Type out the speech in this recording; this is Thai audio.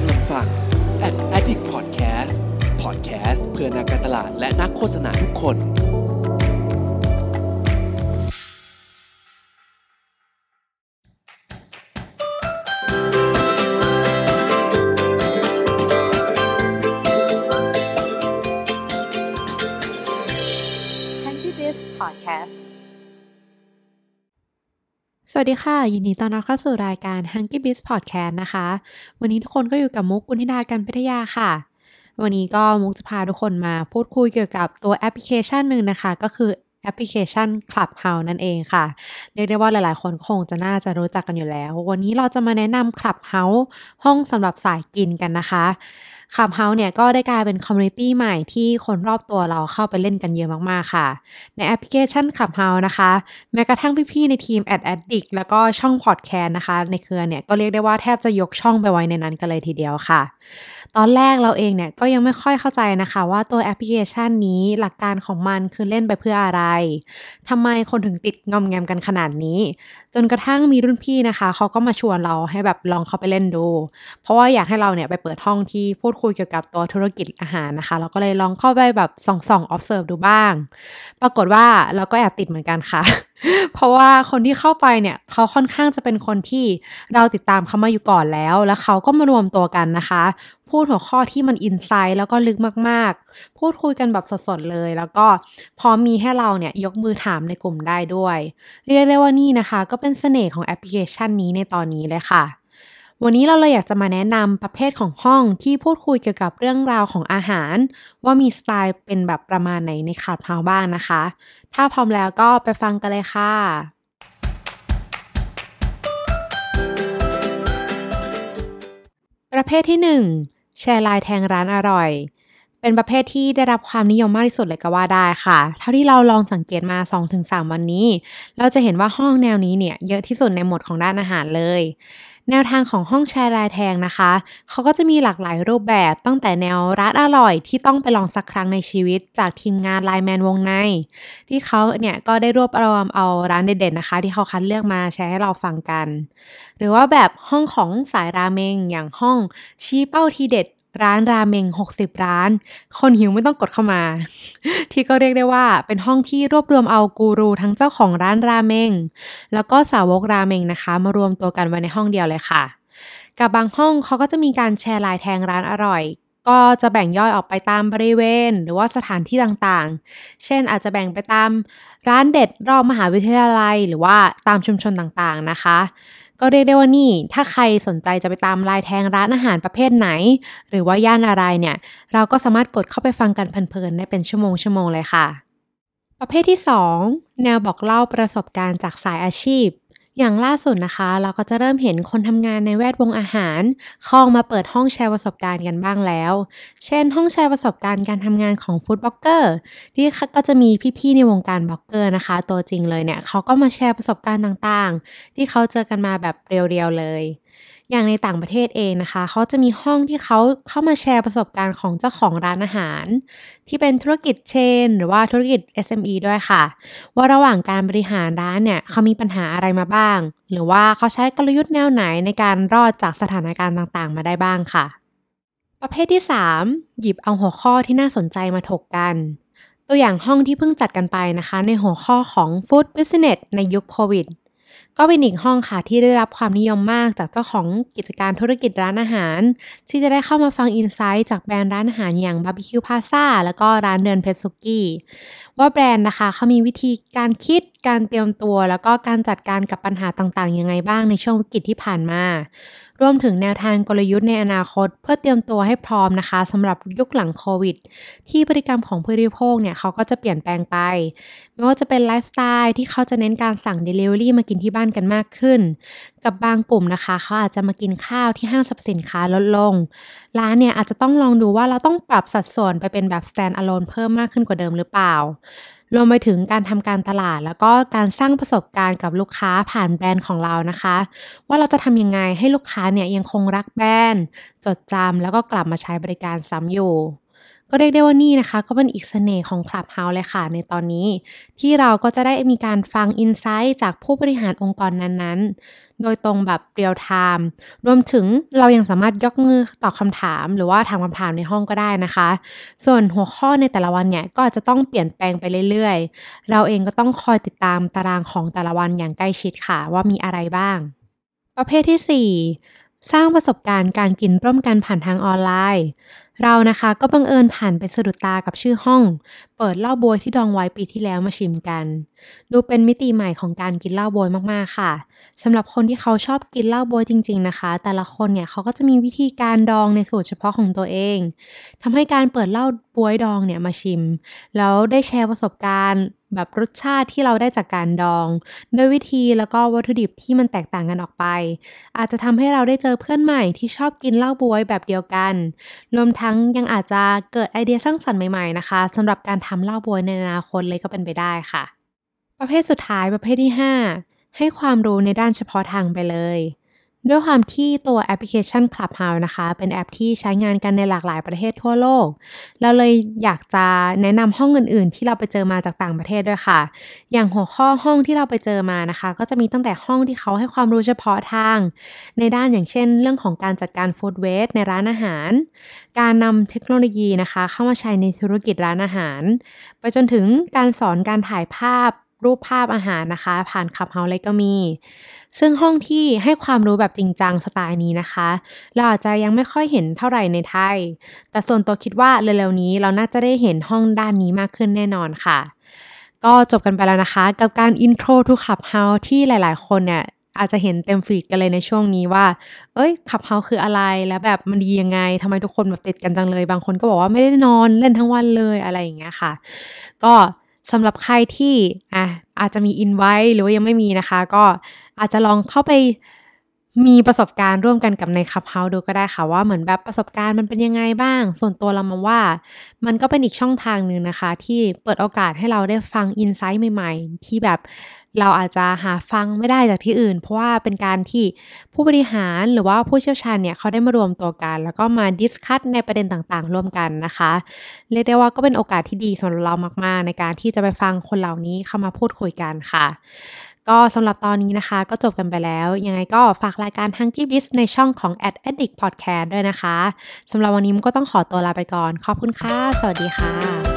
กำลังฟัง Ad Addict Podcast Podcast เพื่อนักการตลาดและนักโฆษณาทุกคน Hanky Biz Podcast สวัสดีค่ะ ยินดีต้อนรับเข้าสู่รายการ Hungry Biz Podcast นะคะ วันนี้ทุกคนก็อยู่กับมุกกุณิดากันพิทยาค่ะ วันนี้ก็มุกจะพาทุกคนมาพูดคุยเกี่ยวกับตัวแอปพลิเคชันหนึ่งนะคะ ก็คือแอปพลิเคชัน Clubhouse นั่นเองค่ะ เรียกได้ว่าหลายๆ คนคงจะน่าจะรู้จักกันอยู่แล้ว วันนี้เราจะมาแนะนำ Clubhouse ห้องสำหรับสายกินกันนะคะ Clubhouse เนี่ยก็ได้กลายเป็น community ใหม่ที่คนรอบตัวเราเข้าไปเล่นกันเยอะมากๆค่ะ ในแอปพลิเคชัน Clubhouse นะคะ แม้กระทั่งพี่ๆในทีม Ad Addict แล้วก็ช่อง Podcast นะคะ ในเครือเนี่ยก็เรียกได้ว่าแทบจะยกช่องไปไว้ในนั้นกันเลยทีเดียวค่ะ ตอนแรกเราเองเนี่ยก็ยังไม่ค่อยเข้าใจนะคะ ว่าตัวแอปพลิเคชันนี้หลักการของมันคือเล่นไปเพื่ออะไรทำไมคนถึงติดงอมแงมกันขนาดนี้ จนกระทั่งมีรุ่นพี่นะคะเขาก็มาชวนเราให้แบบลองเข้าไปเล่นดู เพราะว่าอยากให้เราเนี่ยไปเปิดห้องที่พูดคุยเกี่ยวกับตัวธุรกิจอาหารนะคะ เราก็เลยลองเข้าไปแบบส่องๆ observe ดูบ้าง ปรากฏว่าเราก็แอบติดเหมือนกันค่ะ เพราะว่าคนที่เข้าไปเนี่ยเขาค่อนข้างจะเป็นคนที่เราติดตามเขามาอยู่ก่อนแล้ว แล้วเขาก็มารวมตัวกันนะคะ พูดหัวข้อที่มันอินไซต์แล้วก็ลึกมากๆ พูดคุยกันแบบสดๆเลย แล้วก็พร้อมมีให้เราเนี่ยยกมือถามในกลุ่มได้ด้วย เรียกได้ว่านี่นะคะ ก็เป็นเสน่ห์ของแอปพลิเคชันนี้ในตอนนี้เลยค่ะ วันนี้เราเลยอยากจะมาแนะนำประเภทของห้องที่พูดคุยเกี่ยวกับเรื่องราวของอาหาร ว่ามีสไตล์เป็นแบบประมาณไหนในคาร์บเฮาบ้างนะคะ ถ้าพร้อมแล้วก็ไปฟังกันเลยค่ะประเภทที่ 1 แชร์ไลน์แทงร้านอร่อย เป็นประเภทที่ได้รับความนิยมมากที่สุดเลยก็ว่าได้ค่ะ เท่าที่เราลองสังเกตมา 2-3 วันนี้ เราจะเห็นว่าห้องแนวนี้เนี่ยเยอะที่สุดในหมวดของด้านอาหารเลย แนวทางของห้องแชร์ลายแทงนะคะ เขาก็จะมีหลากหลายรูปแบบตั้งแต่แนวร้านอร่อยที่ต้องไปลองสักครั้งในชีวิต จากทีมงานไลแมนวงใน ที่เขาเนี่ยก็ได้รวบรวมเอาร้านเด็ดๆนะคะ ที่เขาคัดเลือกมาแชร์ให้เราฟังกัน หรือว่าแบบห้องของสายราเมงอย่างห้องชี้เป้าทีเด็ด ร้านราเมง 60 ร้าน คนหิวไม่ต้องกดเข้ามา ที่ก็เรียกได้ว่าเป็นห้องที่รวบรวมเอากูรูทั้งเจ้าของร้านราเมง แล้วก็สาวกราเมงนะคะ มารวมตัวกันไว้ในห้องเดียวเลยค่ะ กับบางห้องเขาก็จะมีการแชร์ลายแทงร้านอร่อย ก็จะแบ่งย่อยออกไปตามบริเวณ หรือว่าสถานที่ต่างๆ เช่นอาจจะแบ่งไปตามร้านเด็ดรอบมหาวิทยาลัย หรือว่าตามชุมชนต่างๆนะคะ ก็เรียกได้ว่านี่ ถ้าใครสนใจจะไปตามลายแทงร้านอาหารประเภทไหน หรือว่าย่านอะไรเนี่ย เราก็สามารถกดเข้าไปฟังกันเพลินๆได้เป็นชั่วโมงชั่วโมงเลยค่ะ ประเภทที่ 2 แนวบอกเล่าประสบการณ์จากสายอาชีพ อย่างล่าสุดนะคะ เราก็จะเริ่มเห็นคนทำงานในแวดวงอาหารคลองมาเปิดห้องแชร์ประสบการณ์กันบ้างแล้ว เช่น ห้องแชร์ประสบการณ์การทำงานของ food blogger ที่ก็จะมีพี่ๆในวงการบล็อกเกอร์นะคะ ตัวจริงเลยเนี่ยเขาก็มาแชร์ประสบการณ์ต่างๆ ที่เขาเจอกันมาแบบ real ๆเลย อย่างในต่างประเทศเองนะคะ เขาจะมีห้องที่เขาเข้ามาแชร์ประสบการณ์ของเจ้าของร้านอาหาร ที่เป็นธุรกิจ chain หรือว่าธุรกิจ SME ด้วยค่ะ ว่าระหว่างการบริหารร้านเนี่ยเขามีปัญหาอะไรมาบ้าง หรือว่าเขาใช้กลยุทธ์แนวไหนในการรอดจากสถานการณ์ต่างๆ มาได้บ้างค่ะ ประเภทที่ 3 หยิบเอาหัวข้อที่น่าสนใจมาถกกันตัวอย่างห้องที่เพิ่งจัดกันไปนะคะ ในหัวข้อของ Food Business ในยุคโควิด ก็เป็นอีกห้องค่ะที่ได้รับความนิยมมากจากเจ้าของกิจการธุรกิจร้านอาหาร ที่จะได้เข้ามาฟังอินไซต์จากแบรนด์ร้านอาหารอย่างบาร์บีคิวพาซาแล้วก็ร้านเดินเพชรซุกี้ว่าแบรนด์นะคะเขามีวิธีการคิดการเตรียมตัวแล้วก็การจัดการกับปัญหาต่างๆ ยังไงบ้างในช่วงวิกฤตที่ผ่านมา รวมถึงแนวทางกลยุทธ์ในอนาคต เพื่อเตรียมตัวให้พร้อมนะคะสำหรับยุคหลังโควิด ที่พฤติกรรมของผู้บริโภคเนี่ยเขาก็จะเปลี่ยนแปลงไป ไม่ว่าจะเป็นไลฟ์สไตล์ที่เขาจะเน้นการสั่ง Delivery มากินที่บ้านกันมากขึ้น กับบางกลุ่มนะคะ เขาอาจจะมากินข้าวที่ห้างสรรพสินค้าลดลง ร้านเนี่ยอาจจะต้องลองดูว่าเราต้องปรับสัดส่วนไปเป็นแบบ stand alone เพิ่มมากขึ้นกว่าเดิมหรือเปล่า รวมไปถึงการทำการตลาด แล้วก็การสร้างประสบการณ์กับลูกค้าผ่านแบรนด์ของเรานะคะ ว่าเราจะทำยังไงให้ลูกค้าเนี่ยยังคงรักแบรนด์ จดจำแล้วก็กลับมาใช้บริการซ้ำอยู่ ก็เรียกได้ว่านี่นะคะ ก็เป็นอีกเสน่ห์ของ Clubhouse เลยค่ะ ในตอนนี้ ที่เราก็จะได้มีการฟังอินไซต์จากผู้บริหารองค์กรนั้นๆ โดยตรงแบบเรียลไทม์รวมถึงเรายังสามารถยกมือตอบคำถาม หรือว่าถามคำถามในห้องก็ได้นะคะ ส่วนหัวข้อในแต่ละวันเนี่ย ก็จจะต้องเปลี่ยนแปลงไปเรื่อยๆ เราเองก็ต้องคอยติดตามตารางของแต่ละวันอย่างใกล้ชิดค่ะว่ามีอะไรบ้าง ประเภทที่ 4 สร้างประสบการณ์การกินร่วมกันผ่านทางออนไลน์ เรานะคะก็บังเอิญผ่านไปสะดุดตากับชื่อห้อง เปิดเหล้าบวยที่ดองไว้ปีที่แล้วมาชิมกัน ดูเป็นมิติใหม่ของการกินเหล้าบวยมากๆค่ะสำหรับคนที่เขาชอบกินเหล้าบวยจริง ๆนะคะ แต่ละคนเนี่ยเขาก็จะมีวิธีการดองในสูตรเฉพาะของตัวเองทำให้การเปิดเหล้าบวยดองเนี่ยมาชิม แล้วได้แชร์ประสบการณ์แบบรสชาติที่เราได้จากการดอง ด้วยวิธีแล้วก็วัตถุดิบที่มันแตกต่างกันออกไป อาจจะทำให้เราได้เจอเพื่อนใหม่ที่ชอบกินเหล้าบวยแบบเดียวกันรวมทั้งยังอาจจะเกิดไอเดียสร้างสรรค์ใหม่ๆนะคะสำหรับการทำเหล้าบวยในอนาคตเลยก็เป็นไปได้ค่ะ ประเภทสุดท้ายประเภทที่ 5 ให้ความรู้ในด้านเฉพาะทางไปเลย ด้วยความที่ตัวแอปพลิเคชัน Clubhouse นะคะ เป็นแอปที่ใช้งานกันในหลากหลายประเทศทั่วโลก เราเลยอยากจะแนะนำห้องอื่นๆ ที่เราไปเจอมาจากต่างประเทศด้วยค่ะ อย่างหัวข้อห้องที่เราไปเจอมานะคะ ก็จะมีตั้งแต่ห้องที่เขาให้ความรู้เฉพาะทาง ในด้านอย่างเช่น เรื่องของการจัดการฟู้ดเวสในร้านอาหาร การนำเทคโนโลยีนะคะ เข้ามาใช้ในธุรกิจร้านอาหาร ไปจนถึงการสอนการถ่ายภาพ รูปภาพอาหารนะคะ ผ่านคับเฮาเลยก็มี ซึ่งห้องที่ให้ความรู้แบบจริงจังสไตล์นี้นะคะ เราอาจจะยังไม่ค่อยเห็นเท่าไหร่ในไทย แต่ส่วนตัวคิดว่าเร็วๆนี้เราน่าจะได้เห็นห้องด้านนี้มากขึ้นแน่นอนค่ะ ก็จบกันไปแล้วนะคะ กับการ intro to Clubhouse ที่หลายๆ คนเนี่ยอาจจะเห็นเต็มฟีดกันเลยในช่วงนี้ว่า เอ้ย ขับเฮาคืออะไร แล้วแบบมันดียังไงทำไมทุกคนแบบติดกันจังเลย บางคนก็บอกว่าไม่ได้นอนเล่นทั้งวันเลยอะไรอย่างเงี้ยค่ะ ก็ สำหรับใครที่อะอาจจะมีอินไว้หรือว่ายังไม่มีนะคะ ก็อาจจะลองเข้าไปมีประสบการณ์ร่วมกันกับใน Clubhouse ดูก็ได้ค่ะว่าเหมือนแบบประสบการณ์มันเป็นยังไงบ้าง ส่วนตัวเรามองว่า มันก็เป็นอีกช่องทางหนึ่งนะคะ ที่เปิดโอกาสให้เราได้ฟัง insight ใหม่ ๆ ที่แบบ เราอาจจะหาฟังไม่ได้จากที่อื่น เพราะว่าเป็นการที่ผู้บริหารหรือว่าผู้เชี่ยวชาญเนี่ยเขาได้มารวมตัวกัน แล้วก็มา discuss ในประเด็นต่างๆ ร่วมกันนะคะ เรียกได้ว่าก็เป็นโอกาสที่ดีสำหรับเรามากๆ ในการที่จะไปฟังคนเหล่านี้เข้ามาพูดคุยกันค่ะก็สำหรับตอนนี้นะคะก็จบกันไปแล้ว ยังไงก็ฝากรายการ h u n k y Biz ในช่องของ Ad Addict Podcast ด้วยนะคะสำหรับวันนี้มก็ต้องขอตัวลาไปก่อน ขอบคุณค่ะ สวัสดีค่ะ